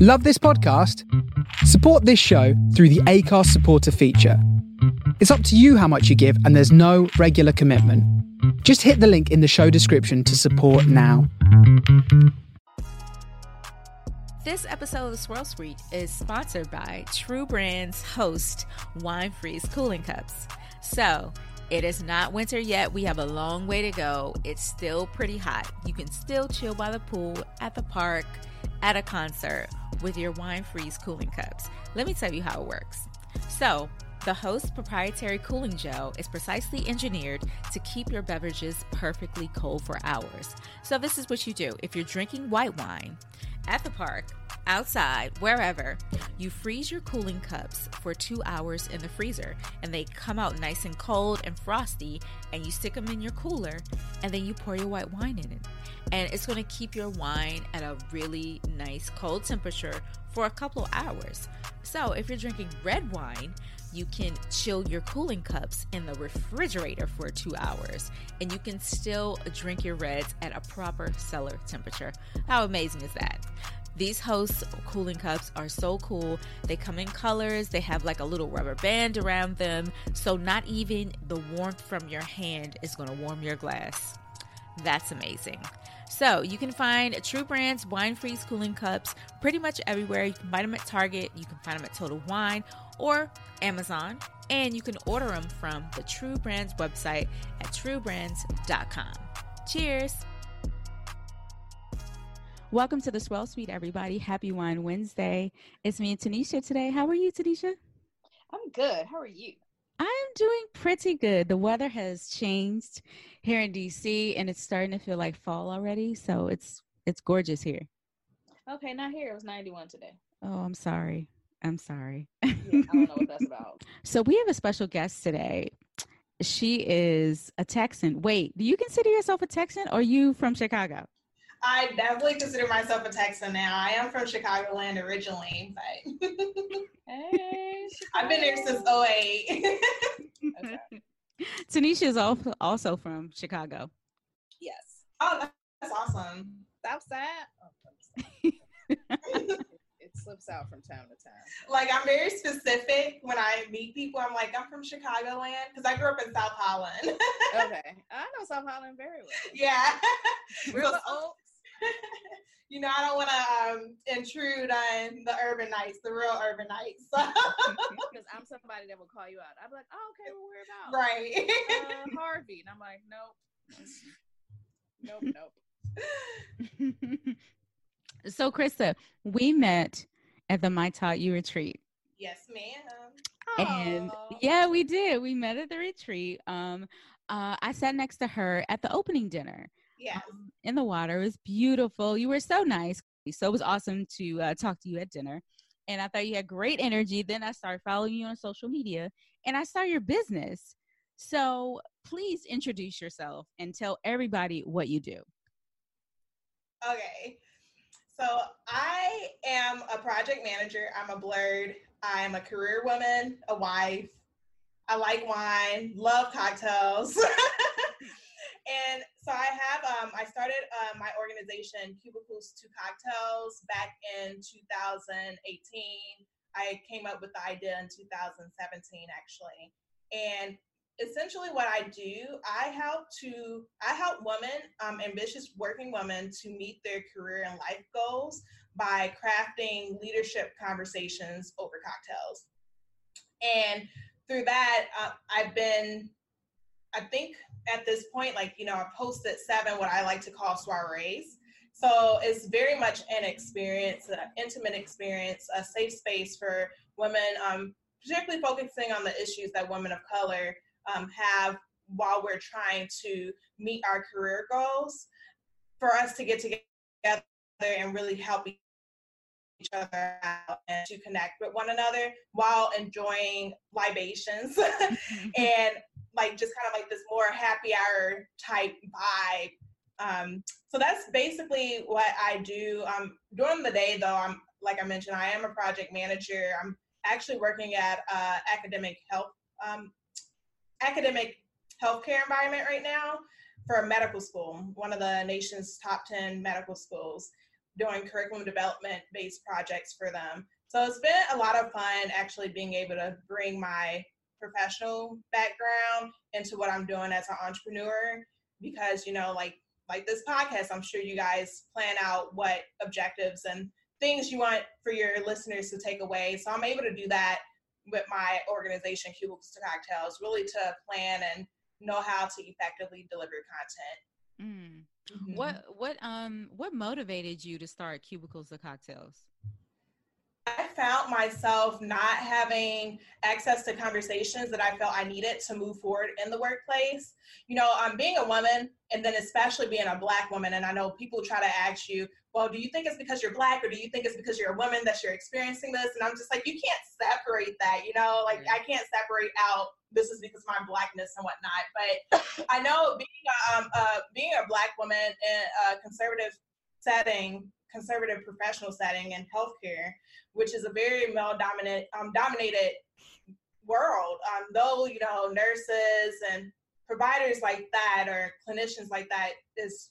Love this podcast? Support this show through the Acast supporter feature. It's up to you how much you give, and there's no regular commitment. Just hit the link in the show description to support now. This episode of the Swirl Suite is sponsored by True Brands host Wine Freeze Cooling Cups. So, it is not winter yet. We have a long way to go. It's still pretty hot. You can still chill by the pool, at the park, at a concert with your Wine Freeze cooling cups. Let me tell you how it works. So, the Host proprietary cooling gel is precisely engineered to keep your beverages perfectly cold for hours. So, this is what you do if you're drinking white wine at the park, outside, wherever, you freeze your cooling cups for two hours in the freezer and they come out nice and cold and frosty, and you stick them in your cooler and then you pour your white wine in it. And it's going to keep your wine at a really nice cold temperature for a couple of hours. So, if you're drinking red wine, you can chill your cooling cups in the refrigerator for two hours and you can still drink your reds at a proper cellar temperature. How amazing is that? These host cooling cups are so cool. They come in colors, they have like a little rubber band around them, so not even the warmth from your hand is going to warm your glass. That's amazing. So you can find True Brands wine freeze cooling cups pretty much everywhere. You can find them at Target, you can find them at Total Wine or Amazon, and you can order them from the True Brands website at truebrands.com. Cheers! Welcome to the Swirl Suite, everybody. Happy Wine Wednesday. It's me and Tanisha today. How are you, Tanisha? I'm good. How are you? I'm doing pretty good. The weather has changed here in DC and it's starting to feel like fall already, so it's it's gorgeous here. Okay, not here. It was 91 today. Oh, I'm sorry. I'm sorry. Yeah, I don't know what that's about. so we have a special guest today. She is a Texan. Wait, do you consider yourself a Texan or are you from Chicago? I definitely consider myself a Texan now. I am from Chicagoland originally, but hey, I've been there since 08. okay. Tanisha is also from Chicago. Yes. Oh, that's awesome. Southside. Oh, it slips out from time to time. Like I'm very specific when I meet people. I'm like, I'm from Chicagoland because I grew up in South Holland. okay, I know South Holland very well. Yeah. We're the Oaks. you know, I don't want to um, intrude on the urbanites, the real urbanites. Because I'm somebody that will call you out. I'm like, oh, okay, well, where about? Right. Uh, Harvey. And I'm like, nope. Nope, nope. so, Christa, we met at the My Taught You retreat. Yes, ma'am. And yeah, we did. We met at the retreat. Um, uh, I sat next to her at the opening dinner yeah. Um, in the water. It was beautiful. You were so nice. So it was awesome to uh, talk to you at dinner. And I thought you had great energy. Then I started following you on social media and I saw your business. So please introduce yourself and tell everybody what you do. Okay. So I am a project manager. I'm a blurred. I am a career woman, a wife. I like wine, love cocktails. and so I have um, I started uh, my organization Cubicles to Cocktails back in 2018. I came up with the idea in 2017 actually, and essentially what I do, I help to I help women, um, ambitious working women, to meet their career and life goals by crafting leadership conversations over cocktails, and through that, uh, I've been I think at this point, like, you know, I've hosted seven what I like to call soirees. So it's very much an experience, an intimate experience, a safe space for women, um, particularly focusing on the issues that women of color um, have while we're trying to meet our career goals, for us to get together and really help each other out and to connect with one another while enjoying libations and like just kind of like this more happy hour type vibe. Um, so that's basically what I do. Um, during the day, though, I'm like I mentioned, I am a project manager. I'm actually working at uh, academic health um, academic healthcare environment right now for a medical school, one of the nation's top 10 medical schools, doing curriculum development based projects for them. So it's been a lot of fun actually being able to bring my professional background into what I'm doing as an entrepreneur because, you know, like like this podcast, I'm sure you guys plan out what objectives and things you want for your listeners to take away. So I'm able to do that with my organization, Cubicles to Cocktails, really to plan and know how to effectively deliver content. Mm. Mm-hmm. What what um what motivated you to start Cubicles to Cocktails? I found myself not having access to conversations that I felt I needed to move forward in the workplace. You know, um, being a woman, and then especially being a black woman, and I know people try to ask you, well, do you think it's because you're black, or do you think it's because you're a woman that you're experiencing this? And I'm just like, you can't separate that. You know, like I can't separate out this is because my blackness and whatnot. But I know being um, uh, being a black woman in a conservative setting conservative professional setting in healthcare, which is a very male dominant um, dominated world. Um, though you know nurses and providers like that or clinicians like that is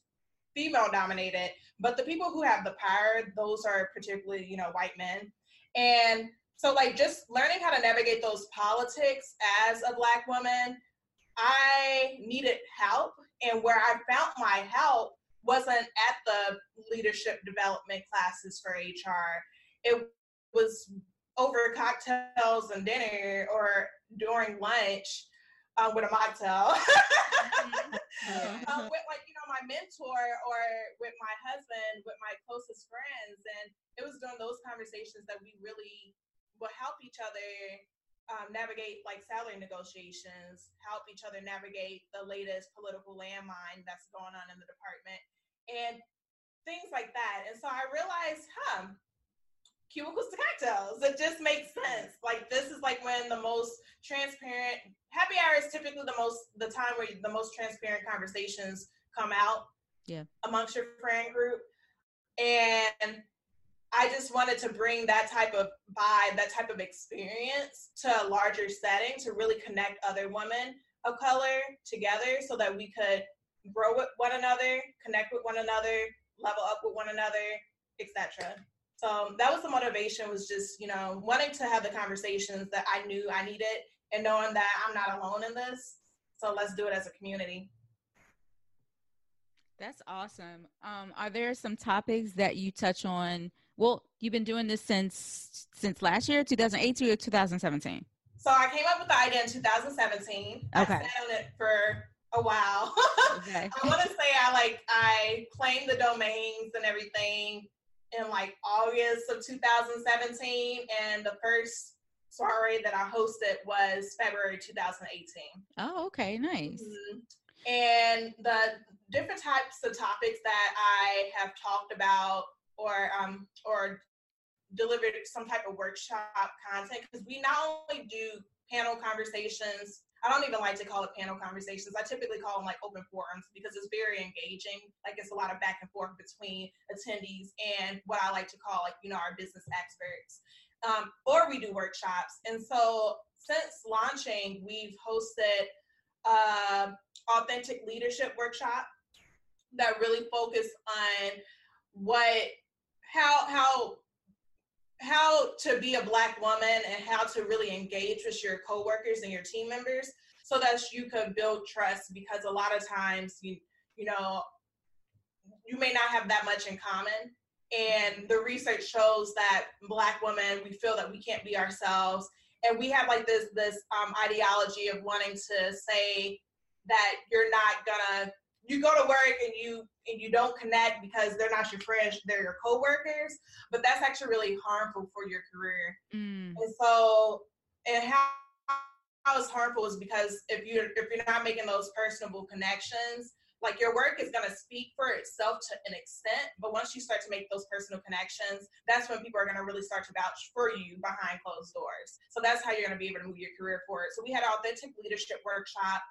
female dominated, but the people who have the power, those are particularly you know white men, and so like just learning how to navigate those politics as a black woman. I needed help, and where I found my help wasn't at the leadership development classes for HR. It was over cocktails and dinner or during lunch uh, with a mocktail. mm-hmm. um, with like, you know, my mentor or with my husband, with my closest friends. And it was during those conversations that we really would help each other um, navigate like salary negotiations, help each other navigate the latest political landmine that's going on in the department, and things like that. And so I realized, huh, cubicles to cocktails. It just makes sense. Like this is like when the most transparent happy hour is typically the most the time where the most transparent conversations come out yeah amongst your friend group. And I just wanted to bring that type of vibe, that type of experience to a larger setting to really connect other women of color together so that we could grow with one another, connect with one another, level up with one another, etc. So that was the motivation was just, you know, wanting to have the conversations that I knew I needed and knowing that I'm not alone in this. So let's do it as a community. That's awesome. Um, are there some topics that you touch on well, you've been doing this since since last year, 2018 or 2017. So I came up with the idea in 2017. Okay. I sat on it for a while. Okay. I want to say I like I claimed the domains and everything in like August of 2017, and the first soiree that I hosted was February 2018. Oh, okay, nice. Mm-hmm. And the different types of topics that I have talked about or um, or delivered some type of workshop content because we not only do panel conversations I don't even like to call it panel conversations. I typically call them like open forums because it's very engaging. Like it's a lot of back and forth between attendees and what I like to call like, you know, our business experts. Um, or we do workshops. And so since launching, we've hosted uh, authentic leadership workshop that really focus on what how how how to be a black woman and how to really engage with your coworkers and your team members so that you could build trust because a lot of times you you know you may not have that much in common. And the research shows that black women we feel that we can't be ourselves. And we have like this this um, ideology of wanting to say that you're not gonna you go to work and you and you don't connect because they're not your friends, they're your coworkers. But that's actually really harmful for your career. Mm. And so, and how how it's harmful is because if you if you're not making those personable connections, like your work is going to speak for itself to an extent but once you start to make those personal connections that's when people are going to really start to vouch for you behind closed doors so that's how you're going to be able to move your career forward so we had an authentic leadership workshop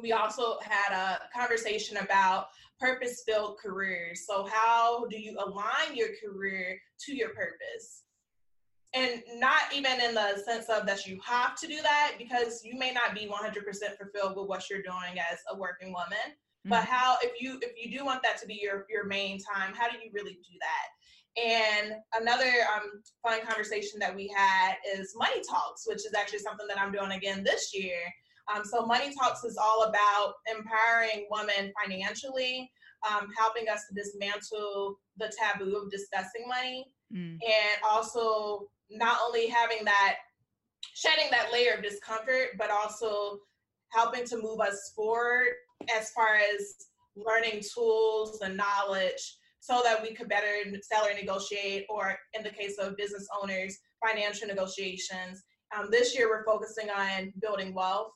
we also had a conversation about purpose filled careers. So how do you align your career to your purpose? And not even in the sense of that you have to do that because you may not be 100% fulfilled with what you're doing as a working woman. Mm-hmm. but how if you if you do want that to be your your main time how do you really do that? And another um, fun conversation that we had is money talks which is actually something that i'm doing again this year um, so money talks is all about empowering women financially um, helping us to dismantle the taboo of discussing money mm. and also not only having that shedding that layer of discomfort, but also helping to move us forward as far as learning tools and knowledge so that we could better salary negotiate or in the case of business owners financial negotiations um, this year we're focusing on building wealth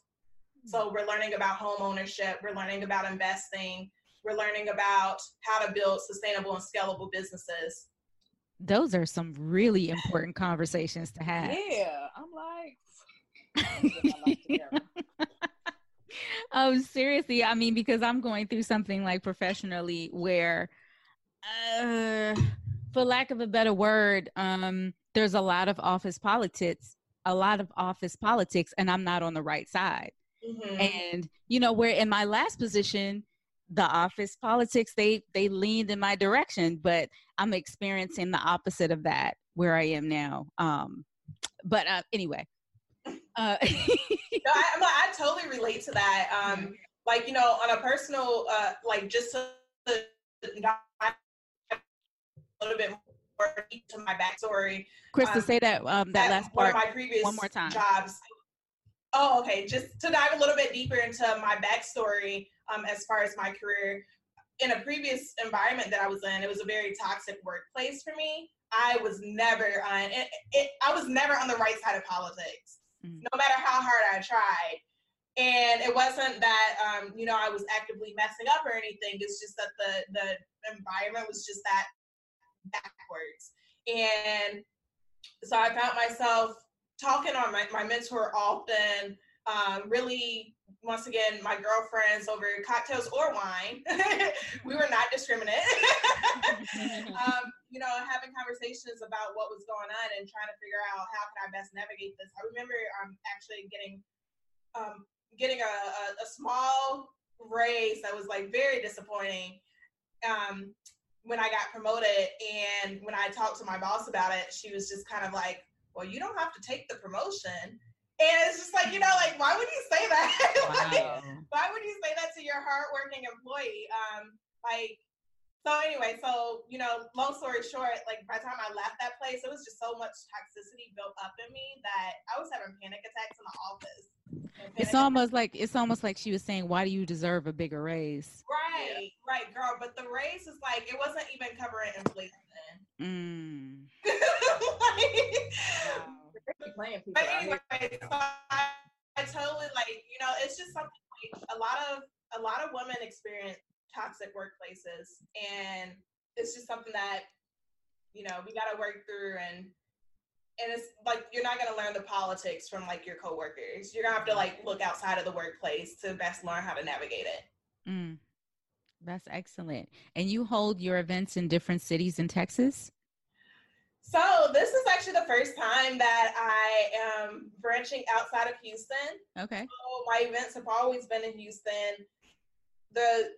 so we're learning about home ownership we're learning about investing we're learning about how to build sustainable and scalable businesses those are some really important conversations to have. Yeah, I'm like. oh, seriously. I mean, because I'm going through something like professionally where, uh, for lack of a better word, um, there's a lot of office politics, a lot of office politics, and I'm not on the right side. Mm-hmm. And, you know, where in my last position, the office politics they they leaned in my direction but i'm experiencing the opposite of that where i am now. Um but uh, anyway uh no, I, I, totally relate to that. Um like you know on a personal uh like just to, a little bit more to my backstory Christa um, say that um that last part one, my previous one more time. jobs oh okay just to dive a little bit deeper into my backstory um, as far as my career. In a previous environment that I was in, it was a very toxic workplace for me. I was never on it, it I was never on the right side of politics, mm. no matter how hard I tried. And it wasn't that um, you know I was actively messing up or anything. It's just that the the environment was just that backwards. And so I found myself talking on my, my mentor often, um, really once again, my girlfriends over cocktails or wine. we were not discriminate. um, you know, having conversations about what was going on and trying to figure out how can I best navigate this. I remember um, actually getting um, getting a, a, a, small raise that was like very disappointing um, when I got promoted. And when I talked to my boss about it, she was just kind of like, well, you don't have to take the promotion and it's just like, you know, like, why would you say that? Wow. like, why would you say that to your hardworking employee? Um, like, so anyway, so, you know, long story short, like by the time I left that place, it was just so much toxicity built up in me that I was having panic attacks in the office. It's almost like it's almost like she was saying, "Why do you deserve a bigger raise?" Right, yeah. right, girl. But the raise is like it wasn't even covering inflation. Mm. Like, wow playing people. But anyway, so I, I totally like you know it's just something like a lot of a lot of women experience toxic workplaces, and it's just something that you know we got to work through and and it's like you're not going to learn the politics from like your coworkers. You're gonna have to like look outside of the workplace to best learn how to navigate it. Mm, that's excellent. And you hold your events in different cities in Texas? So this is actually the first time that I am branching outside of Houston. Okay. So my events have always been in Houston. The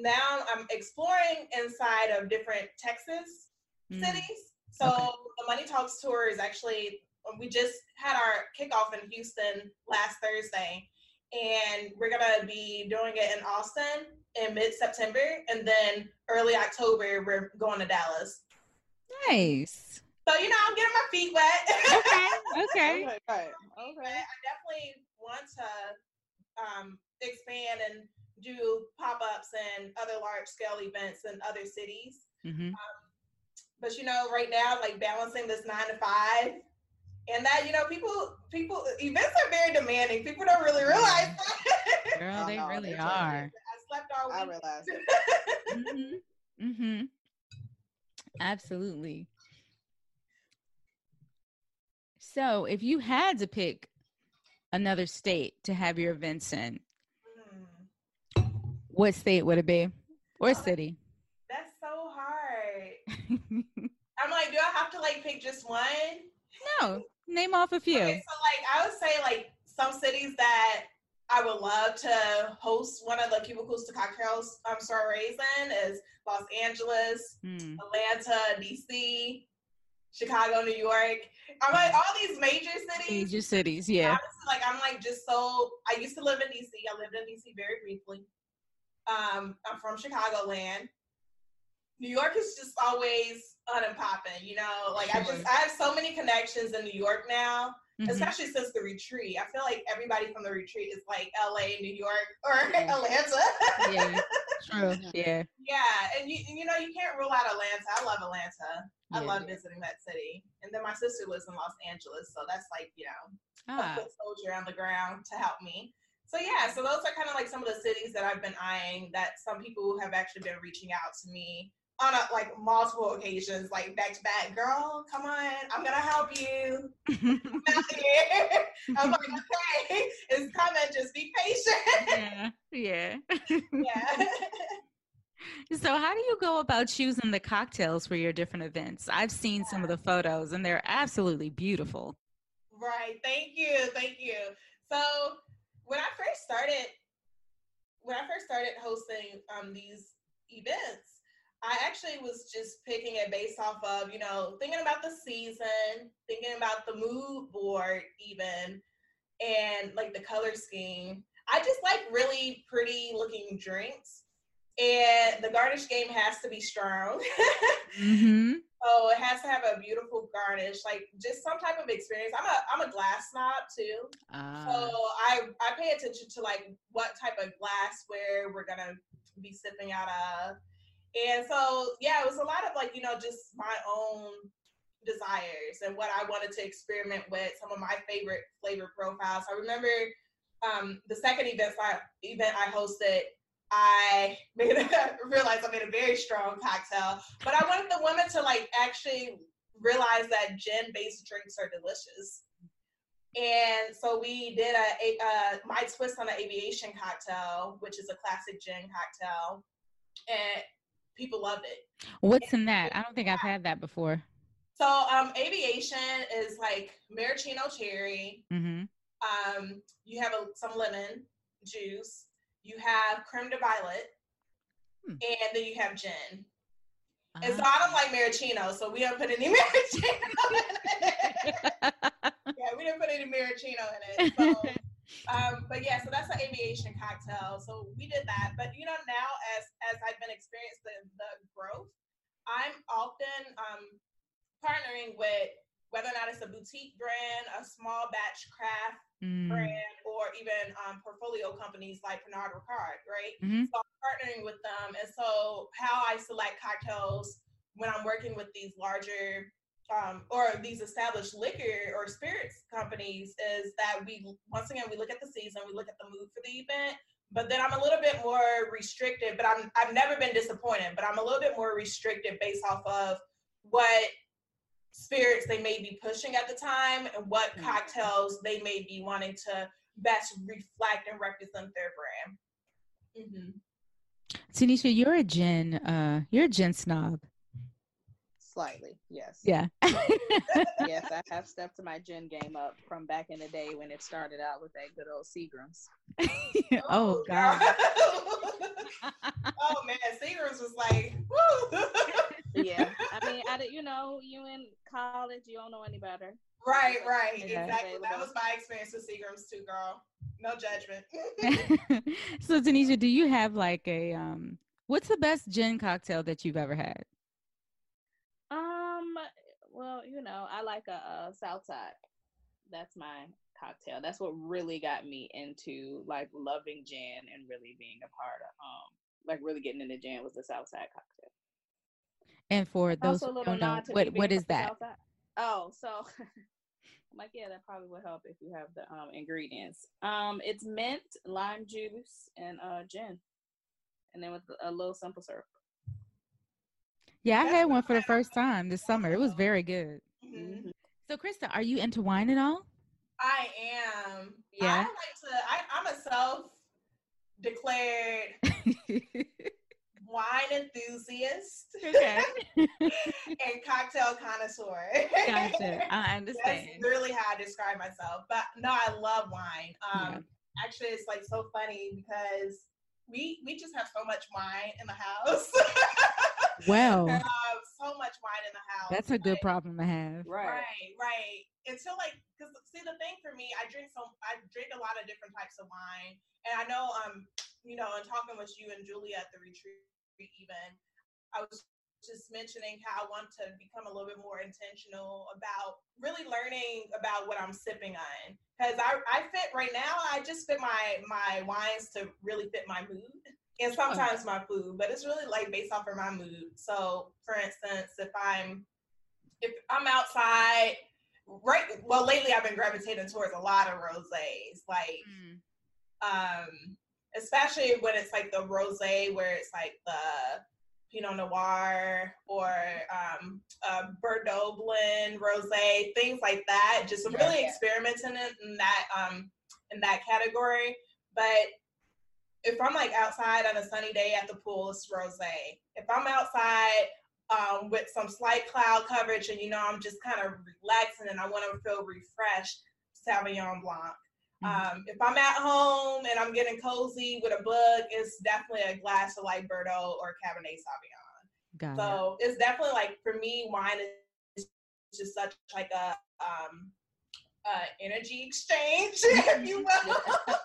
now I'm exploring inside of different Texas mm. cities. So okay. the Money Talks tour is actually we just had our kickoff in Houston last Thursday, and we're gonna be doing it in Austin in mid September, and then early October we're going to Dallas. Nice. So you know, I'm getting my feet wet. okay. Okay. okay. Okay. I definitely want to um, expand and do pop-ups and other large-scale events in other cities. Mm-hmm. Um, but you know, right now, like balancing this nine to five, and that you know, people, people, events are very demanding. People don't really realize that. Girl, they really are. As slept all week. I week. realized. mm-hmm. Mm-hmm. Absolutely. So, if you had to pick another state to have your events in, what state would it be, or Oh, city? that's so hard. I'm like, do I have to like pick just one? no, name off a few. Okay, so like I would say like some cities that I would love to host one of the cubicles to cocktails um soirees in is Los Angeles, Hmm. Atlanta, DC, Chicago, New York. I'm like all these major cities. Major cities, yeah. Honestly, like I'm like just so I used to live in DC. I lived in DC very briefly. Um, I'm from Chicagoland. New York is just always on and popping, you know. Like I just I have so many connections in New York now, Mhm. especially since the retreat. I feel like everybody from the retreat is like LA, New York, or Yeah. Atlanta. Yeah, true. Yeah. yeah, and you you know you can't rule out Atlanta. I love Atlanta. I Yeah. love visiting that city. And then my sister lives in Los Angeles, so that's like you know a Ah, foot soldier on the ground to help me. So yeah, so those are kind of like some of the cities that I've been eyeing that some people have actually been reaching out to me on a, like multiple occasions, like back to back. Girl, come on, I'm gonna help you. I'm. I'm like, okay, it's coming. Just be patient. yeah. Yeah. yeah. So, how do you go about choosing the cocktails for your different events? I've seen some of the photos and they're absolutely beautiful. Right. Thank you. Thank you. So when I first started, when I first started hosting um, these events, I actually was just picking it based off of, you know, thinking about the season, thinking about the mood board even, and like the color scheme. I just like really pretty looking drinks. And the garnish game has to be strong. Mm-hmm. So it has to have a beautiful garnish, like just some type of experience. I'm a I'm a glass snob too. Ah, So I I pay attention to like what type of glassware we're gonna be sipping out of. And so yeah, it was a lot of like, you know, just my own desires and what I wanted to experiment with, some of my favorite flavor profiles. I remember um the second event I event I hosted, I made a, realized I made a very strong cocktail. But I wanted the women to like actually realize that gin based drinks are delicious. And so we did a, a uh, my twist on the aviation cocktail, which is a classic gin cocktail, and people loved it. what's in that? I don't think I've had that before. So um, aviation is like maraschino cherry. Mm-hmm. Um, you have a, some lemon juice. You have creme de violette, Hmm. and then you have gin. Ah. And so I don't like maraschino, so we don't put any maraschino in it. yeah, we didn't put any maraschino in it. So, um, but yeah, so that's an aviation cocktail. So we did that. But you know, now as as I've been experiencing the, the growth, I'm often um, partnering with whether or not it's a boutique brand, a small batch craft Mm. brand, or even um, portfolio companies like Pernod Ricard, right? Mhm. So I'm partnering with them, and so how I select cocktails when I'm working with these larger um, or these established liquor or spirits companies is that we once again we look at the season, we look at the mood for the event, but then I'm a little bit more restricted. But I'm I've never been disappointed, but I'm a little bit more restricted based off of what spirits they may be pushing at the time and what Mm. cocktails they may be wanting to best reflect and represent their brand. hmm Tanisha, you're a gin. Uh, you're a gin snob. Slightly, yes. Yeah. yes, I have stepped my gin game up from back in the day when it started out with that good old Seagram's. oh God. oh man, Seagram's was like, woo. Yeah, I mean, I you know, you in college, you don't know any better. right, right, Yeah. exactly. That was my experience with Seagram's too, girl. No judgment. so Tanisha, do you have like a um? What's the best gin cocktail that you've ever had? Well, you know, I like a, a Southside. That's my cocktail. That's what really got me into like loving gin and really being a part of um like really getting into gin was the Southside cocktail. And for those also a who don't know, nod to me what what is that? Southside. Oh, so I'm like, yeah, that probably would help if you have the um ingredients. Um, it's mint, lime juice, and uh gin. and then with a little simple syrup. Yeah, I That's had one for the first time this summer. It was very good. Mhm. So, Christa, are you into wine at all? I am. Yeah. I like to. I, I'm a self-declared wine enthusiast okay. and cocktail connoisseur. Gotcha. I understand. That's understand. literally how I describe myself. But no, I love wine. Um, Yeah. Actually, it's like so funny because we we just have so much wine in the house. Well, um, so much wine in the house. that's a good Like, problem to have. Right. Right, right. Until like, cause see the thing for me, I drink so I drink a lot of different types of wine, and I know um, you know, in talking with you and Julia at the retreat, even I was just mentioning how I want to become a little bit more intentional about really learning about what I'm sipping on. Cause I I fit right now. I just fit my my wines to really fit my mood and sometimes my food, but it's really like based off of my mood. So, for instance, if I'm if I'm outside, right? Well, lately I've been gravitating towards a lot of rosés, like Mm. um, especially when it's like the rosé where it's like the Pinot Noir or um, uh, Bordeaux blend rosé, things like that. Just Yeah. really experimenting in, in that um, in that category. But if I'm like outside on a sunny day at the pool, it's rosé. If I'm outside um, with some slight cloud coverage and you know I'm just kind of relaxing and I want to feel refreshed, Sauvignon Blanc. Mhm. Um, if I'm at home and I'm getting cozy with a book, it's definitely a glass of like Bordeaux or Cabernet Sauvignon. Got it. So it's definitely like for me, wine is just such like a um, uh, energy exchange, if you will.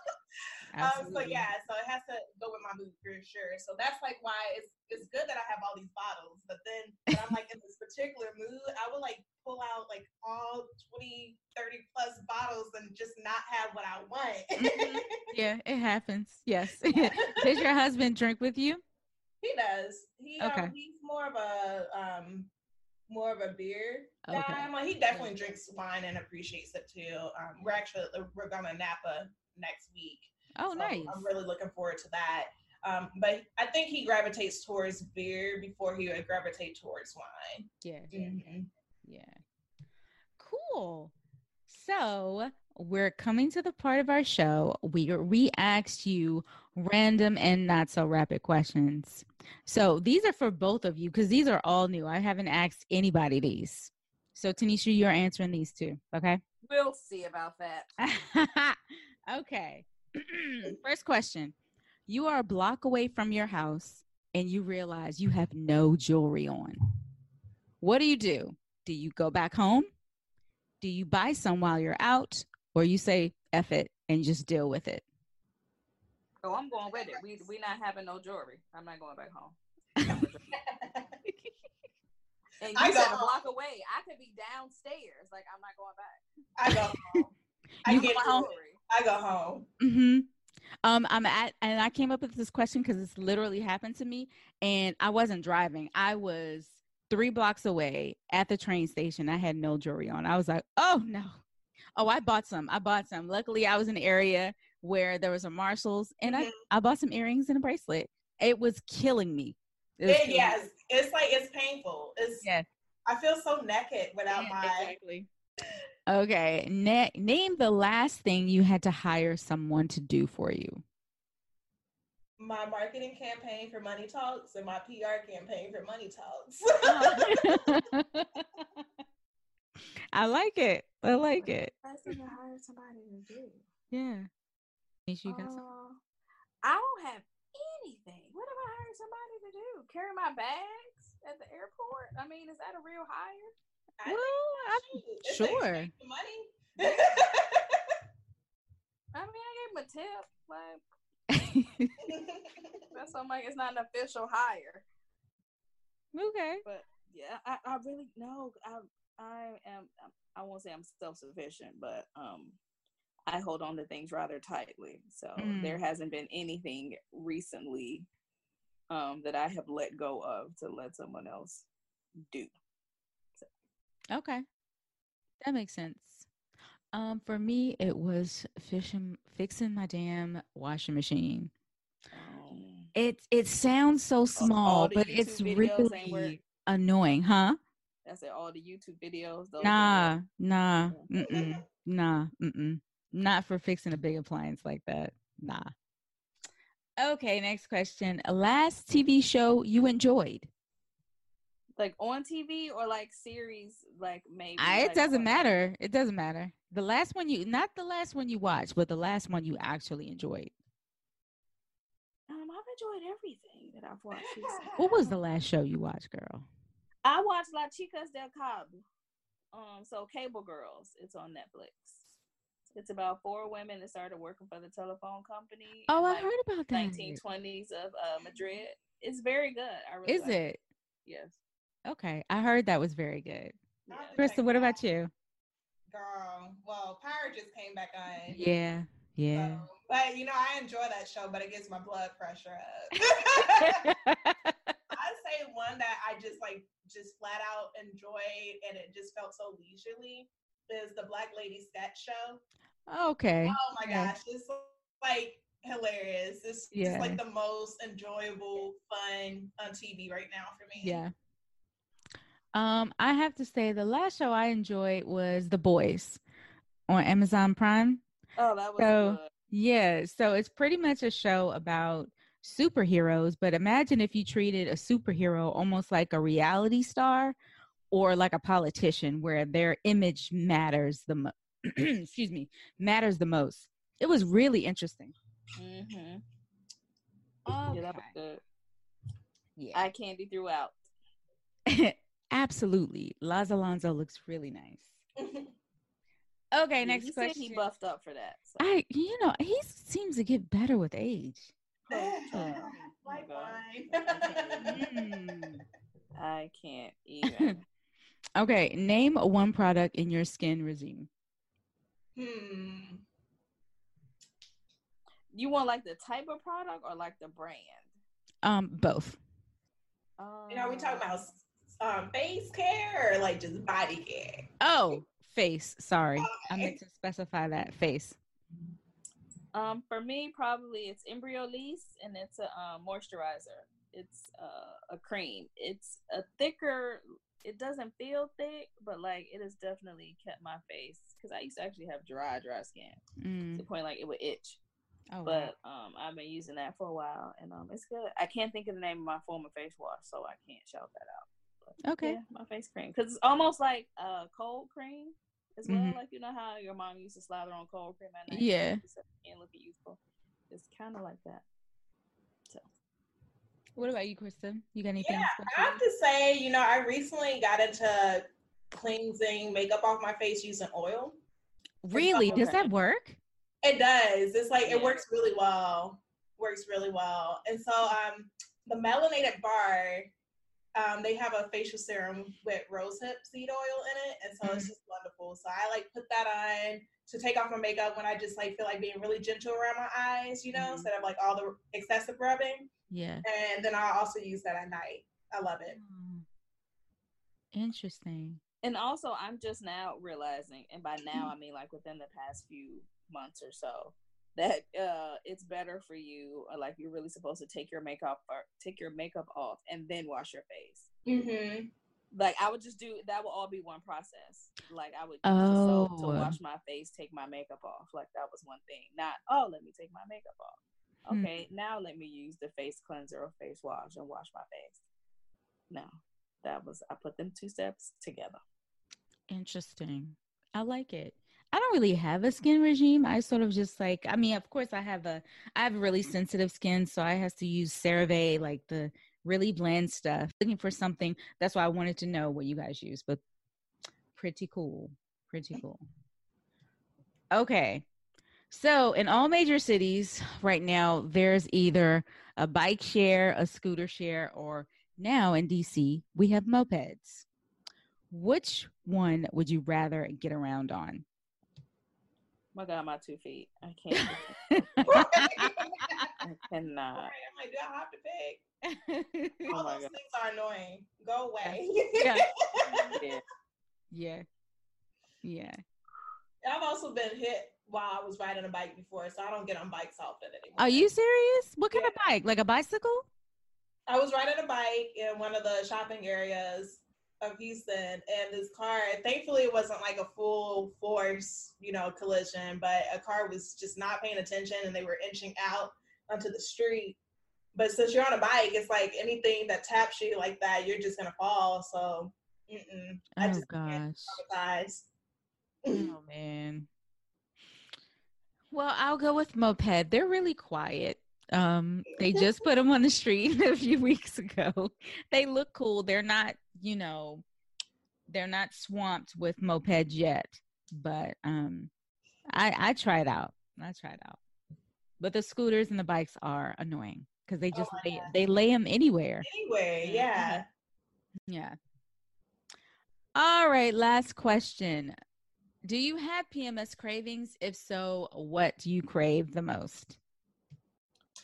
Um, so yeah, so it has to go with my mood for sure. So that's like why it's it's good that I have all these bottles. But then when I'm like in this particular mood, I would like pull out like all 20, 30 plus bottles and just not have what I want. Mhm. Yeah, it happens. Yes. Does your husband drink with you? he does. He Okay. um, he's more of a um more of a beer guy. Okay. Like he definitely drinks wine and appreciates it too. Um, we're actually we're going to Napa next week. Oh, So nice. I'm really looking forward to that. Um, but I think he gravitates towards beer before he would gravitate towards wine. Yeah. Yeah. Mhm. Yeah. Cool. So we're coming to the part of our show where we asked you random and not so rapid questions. So these are for both of you because these are all new. I haven't asked anybody these. So Tanisha, you're answering these too. Okay. We'll see about that. okay. First question. You are a block away from your house and you realize you have no jewelry on. What do you do? Do you go back home? Do you buy some while you're out? Or you say F it and just deal with it? Oh, I'm going with it. We we not having no jewelry. I'm not going back home. And I you said go a block away. I could be downstairs. Like I'm not going back. I go home. I You get home? Jewelry. I go home. Mm-hmm. Um, I'm at, and I came up with this question because this literally happened to me, and I wasn't driving. I was three blocks away at the train station. I had no jewelry on. I was like, oh no. Oh, I bought some. I bought some. Luckily, I was in an area where there was a Marshalls, and I, Mhm. I bought some earrings and a bracelet. It was killing me. It It, killing me. yes, it's like it's painful. It's Yeah. I feel so naked without Yeah, my. exactly. Okay. Na- name the last thing you had to hire someone to do for you. my marketing campaign for Money Talks and my PR campaign for Money Talks. I like it. I like it. That's what I hire somebody to do. Yeah. Nisha, you got some- Uh, I don't have anything. What am I hiring somebody to do? Carry my bags at the airport? I mean, is that a real hire? I Well, think sure. money. I mean, I gave him a tip. Like that's something like it's not an official hire. okay. But yeah, I, I really no. I I am. I won't say I'm self sufficient, but um, I hold on to things rather tightly. So Mm. there hasn't been anything recently um that I have let go of to let someone else do. Okay. That makes sense. Um, for me, it was fishing, fixing my damn washing machine. Um, It it sounds so small, but YouTube it's videos really annoying, huh? That's it. All the YouTube videos. Nah, are nah, mm-mm, nah, mm-mm. Not for fixing a big appliance like that. Nah. Okay, next question. Last TV show you enjoyed? Like on TV or like series, like maybe. I, it like, doesn't matter. It doesn't matter. The last one you, not the last one you watched, but the last one you actually enjoyed. Um, I've enjoyed everything that I've watched. recently. What was the last show you watched, girl? I watched La Chicas del Cable. Um, so Cable Girls. It's on Netflix. It's about four women that started working for the telephone company. Oh, I like, heard about that. 1920s of uh, Madrid. It's very good. I really Is like it? Yes. Okay, I heard that was very good. Yeah. I'll have to Christa, what about you? Girl, well, Power just came back on. Yeah, yeah. so- but you know, I enjoy that show, but it gets my blood pressure up. I'd say one that I just like just flat out enjoyed and it just felt so leisurely is the Black Lady Sketch Show. okay. Oh my Yeah. gosh, it's like hilarious. It's Yeah. just like the most enjoyable, fun on TV right now for me. Yeah. Um, I have to say the last show I enjoyed was The Boys on Amazon Prime. Oh, that was So- good. Yeah, so it's pretty much a show about superheroes, but imagine if you treated a superhero almost like a reality star or like a politician where their image matters the mo- excuse me, matters the most. It was really interesting. Mm-hmm. Oh, Yeah, that was good. yeah. Eye candy throughout. Absolutely. Laz Alonso looks really nice. Okay, Yeah, next he question. Said he buffed up for that. So. I, you know, he seems to get better with age. like God. mine. Mm. I can't even. Okay, name one product in your skin regime. hmm. you want like the type of product or like the brand? Um, both. Um, You know, we talking about um, face care or like just body care? Oh, face. Sorry, I meant to specify that face. Um, for me, probably it's Embryolisse, and it's a um, moisturizer. It's uh, a cream. It's a thicker. It doesn't feel thick, but like it has definitely kept my face because I used to actually have dry, dry skin to Mm. the point like it would itch. Oh, wow. But um, I've been using that for a while, and um, it's good. I can't think of the name of my former face wash, so I can't shout that out. But, Okay. yeah, my face cream because it's almost like uh, cold cream as well. Mhm. Like you know how your mom used to slather on cold cream at night. Yeah. and look youthful. It's kind of like that. So what about you, Kristen? You got anything? Yeah, special? I have to say, you know, I recently got into cleansing makeup off my face using oil. Really? Does Okay. that work? It does. It's like it works really well. Works really well. And so um the melanated bar, um, they have a facial serum with rosehip seed oil in it. And so it's Mhm. just wonderful. So I like put that on to take off my makeup when I just like feel like being really gentle around my eyes, you know, Mhm. instead of like all the excessive rubbing. Yeah. And then I also use that at night. I love it. Oh, Interesting. and also I'm just now realizing, and by now I mean like within the past few months or so, that uh it's better for you. Or like you're really supposed to take your makeup or take your makeup off and then wash your face. Mm-hmm. like I would just do that would all be one process. Like I would use the to Oh. wash my face, take my makeup off. Like that was one thing. Not oh let me take my makeup off. Hmm. Okay, now let me use the face cleanser or face wash and wash my face. No. That was I put them two steps together. Interesting. I like it. I don't really have a skin regime. I sort of just like I mean, of course I have a I have really sensitive skin, so I have to use CeraVe, like the really bland stuff. Looking for something. That's why I wanted to know what you guys use, but pretty cool. Pretty cool. Okay. So, in all major cities right now, there's either a bike share, a scooter share, or now in DC, we have mopeds. Which one would you rather get around on? My God, my two feet. I can't. I cannot. Right, I'm like, do I have to pick? Oh All my those God. things are annoying. Go away. Yeah. Yeah. yeah. Yeah. I've also been hit while I was riding a bike before, so I don't get on bikes often anymore. Are you serious? What kind of bike? Like a bicycle? I was riding a bike in one of the shopping areas of Houston, and this car. Thankfully, it wasn't like a full force, you know, collision, but a car was just not paying attention, and they were inching out onto the street. But since you're on a bike, it's like anything that taps you like that, you're just gonna fall. So, mm-mm. I Oh just gosh. Oh man. Well, I'll go with moped. They're really quiet. Um, they just put them on the street a few weeks ago. They look cool. They're not, you know, they're not swamped with mopeds yet. But um, I I tried out. I tried out. But the scooters and the bikes are annoying because they Oh just my lay, God. they lay them anywhere. Anyway, yeah. Yeah. All right, last question. Do you have PMS cravings? If so, what do you crave the most?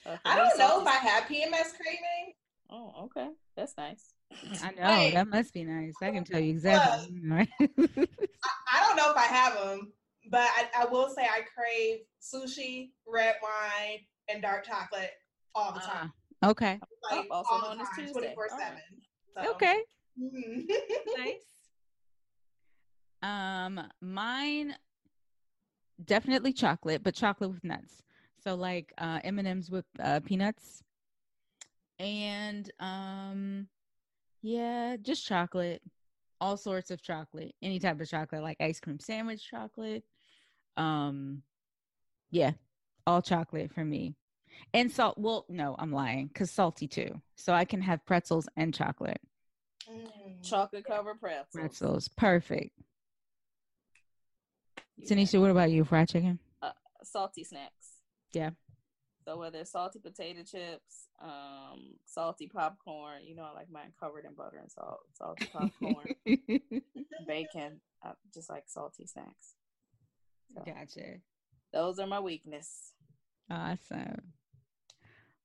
Uh, I don't know if I have PMS craving. Oh, okay. That's nice. I know Wait. that must be nice. I can tell you exactly. right? I don't know if I have them, but I, I will say I crave sushi, red wine, and dark chocolate all the time. Ah, okay. like oh, also all the known as time, Tuesday. twenty four All seven. Okay. Mhm. nice. Um, mine definitely chocolate, but chocolate with nuts. So like uh M and M's with uh, peanuts, and um, yeah, just chocolate. All sorts of chocolate, any type of chocolate, like ice cream sandwich chocolate. Um, yeah, all chocolate for me. And salt. Well, no, I'm lying because salty too. So I can have pretzels and chocolate. Mm. Chocolate covered pretzels. Pretzels, perfect. Yeah. Tanisha, what about you? Fried chicken? Salty snacks. Yeah. So whether it's salty potato chips, um, salty popcorn, you know, I like mine covered in butter and salt. Salty popcorn, bacon. I just like salty snacks. So gotcha. those are my weakness. Awesome.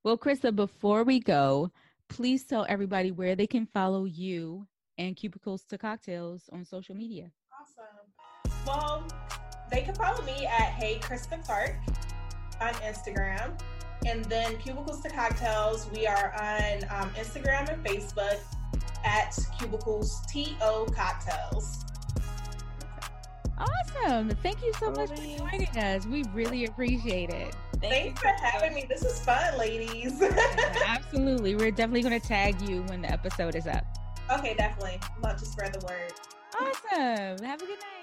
Well, Christa, before we go, please tell everybody where they can follow you and Cubicles to Cocktails on social media. Awesome. Well, they can follow me at Hey Christa Clarke on Instagram. And then Cubicles to Cocktails, we are on um, Instagram and Facebook at Cubicles TO Cocktails. Awesome. Thank you so much for joining us. We really appreciate it. Thank Thanks for having me. This is fun, ladies. Absolutely. We're definitely going to tag you when the episode is up. okay, definitely. Love to spread the word. Awesome. Have a good night.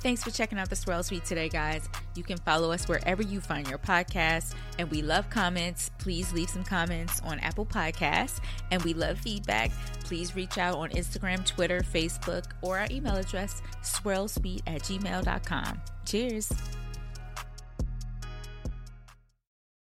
Thanks for checking out the Swirl Suite today, guys. You can follow us wherever you find your podcasts, and we love comments. Please leave some comments on Apple Podcasts, and we love feedback. Please reach out on Instagram, Twitter, Facebook, or our email address, swirlsuite at gmail.com. Cheers.